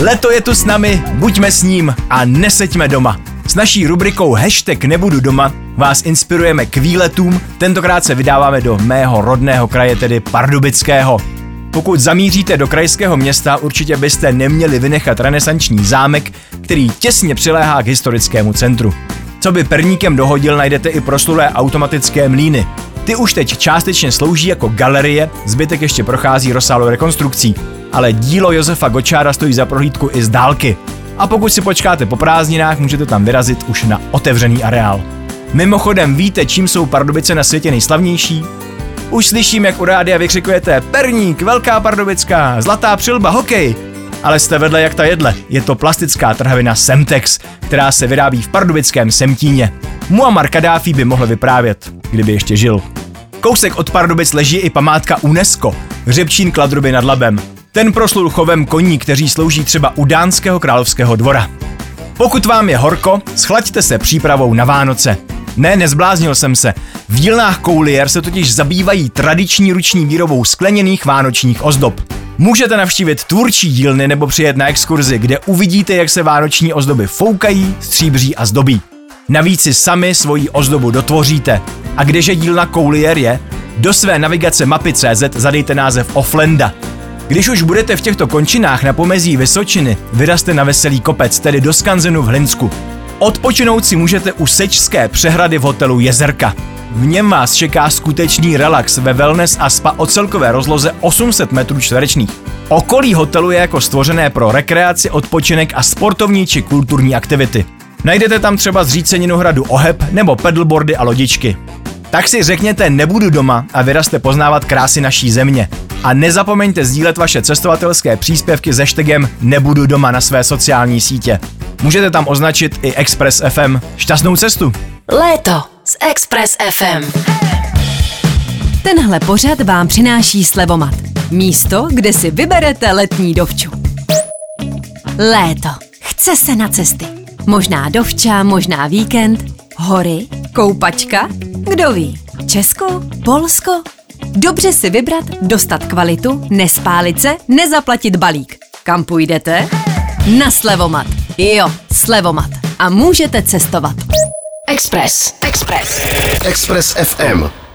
Leto je tu s námi, buďme s ním a neseďme doma. S naší rubrikou Hashtag nebudu doma vás inspirujeme k výletům, tentokrát se vydáváme do mého rodného kraje, tedy Pardubického. Pokud zamíříte do krajského města, určitě byste neměli vynechat renesanční zámek, který těsně přiléhá k historickému centru. Co by perníkem dohodil, najdete i proslulé automatické mlíny. Ty už teď částečně slouží jako galerie, zbytek ještě prochází rozsáhlou rekonstrukcí. Ale dílo Josefa Gočára stojí za prohlídku i z dálky. A pokud si počkáte po prázdninách, můžete tam vyrazit už na otevřený areál. Mimochodem víte, čím jsou Pardubice na světě nejslavnější? Už slyším, jak u rádia vykřikujete Perník, Velká Pardubická, Zlatá přilba, hokej. Ale jste vedle jak ta jedle. Je to plastická trhavina Semtex, která se vyrábí v pardubickém Semtíně. Muammar Kadáfi by mohl vyprávět, kdyby ještě žil. Kousek od Pardubic leží i památka UNESCO, Řepčín Kladruby nad Labem. Ten proslul chovem koní, kteří slouží třeba u dánského královského dvora. Pokud vám je horko, schlaďte se přípravou na Vánoce. Ne, nezbláznil jsem se. V dílnách Koulier se totiž zabývají tradiční ruční výrobou skleněných vánočních ozdob. Můžete navštívit tvůrčí dílny nebo přijet na exkurzi, kde uvidíte, jak se vánoční ozdoby foukají, stříbří a zdobí. Navíc si sami svoji ozdobu dotvoříte. A kdeže dílna Koulier je? Do své navigace mapy.cz zadejte název Offlenda. Když už budete v těchto končinách na pomezí Vysočiny, vyraste na Veselý kopec, tedy do Skanzenu v Hlinsku. Odpočinout si můžete u Sečské přehrady v hotelu Jezerka. V něm vás čeká skutečný relax ve wellness a spa o celkové rozloze 800 metrů čtverečných. Okolí hotelu je jako stvořené pro rekreaci, odpočinek a sportovní či kulturní aktivity. Najdete tam třeba zříceninu hradu Oheb nebo pedalboardy a lodičky. Tak si řekněte nebudu doma a vyraste poznávat krásy naší země. A nezapomeňte sdílet vaše cestovatelské příspěvky se štegem Nebudu doma na své sociální sítě. Můžete tam označit i Express FM. Šťastnou cestu! Léto s Express FM. Tenhle pořad vám přináší Slevomat. Místo, kde si vyberete letní dovču. Léto. Chce se na cesty. Možná dovča, možná víkend, hory, koupačka, kdo ví. Česko, Polsko? Dobře si vybrat, dostat kvalitu, nespálit se, nezaplatit balík. Kam půjdete? Na Slevomat. Jo, Slevomat. A můžete cestovat. Express. Express. Express FM.